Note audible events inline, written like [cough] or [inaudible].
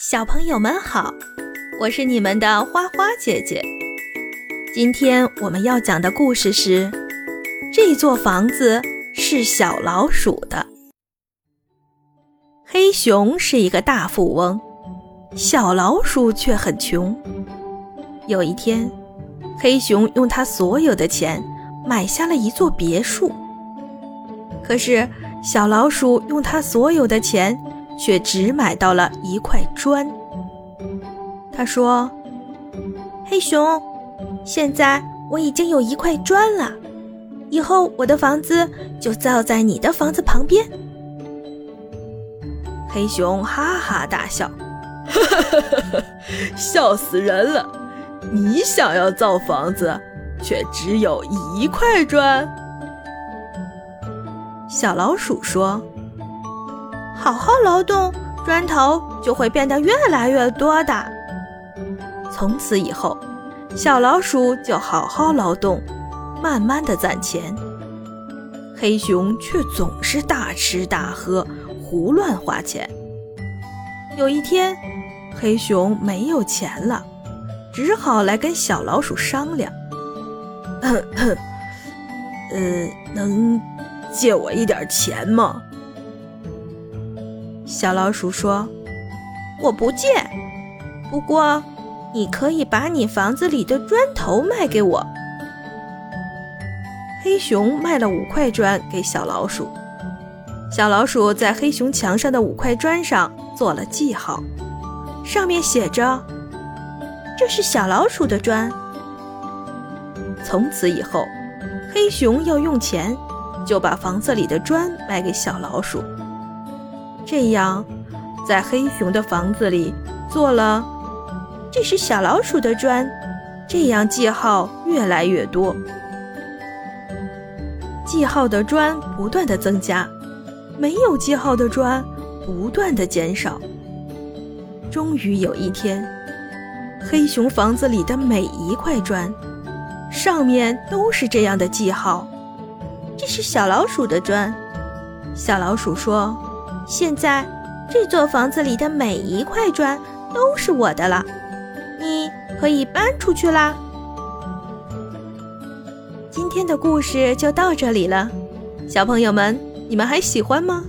小朋友们好，我是你们的花花姐姐。今天我们要讲的故事是：这座房子是小老鼠的。黑熊是一个大富翁，小老鼠却很穷。有一天，黑熊用他所有的钱买下了一座别墅，可是小老鼠用他所有的钱。却只买到了一块砖。他说：“黑熊，现在我已经有一块砖了，以后我的房子就造在你的房子旁边。”黑熊哈哈大笑：“哈哈哈哈哈笑死人了！你想要造房子，却只有一块砖。”小老鼠说。好好劳动，砖头就会变得越来越多的。从此以后，小老鼠就好好劳动，慢慢的攒钱。黑熊却总是大吃大喝，胡乱花钱。有一天，黑熊没有钱了，只好来跟小老鼠商量：“ [coughs] 呃，能借我一点钱吗？”小老鼠说：“我不借，不过你可以把你房子里的砖头卖给我。”黑熊卖了五块砖给小老鼠，小老鼠在黑熊墙上的五块砖上做了记号，上面写着：“这是小老鼠的砖。”从此以后，黑熊要用钱，就把房子里的砖卖给小老鼠。这样，在黑熊的房子里做了“这是小老鼠的砖”，这样记号越来越多，记号的砖不断的增加，没有记号的砖不断的减少。终于有一天，黑熊房子里的每一块砖上面都是这样的记号：“这是小老鼠的砖。”小老鼠说。现在，这座房子里的每一块砖都是我的了，你可以搬出去啦。今天的故事就到这里了，小朋友们，你们还喜欢吗？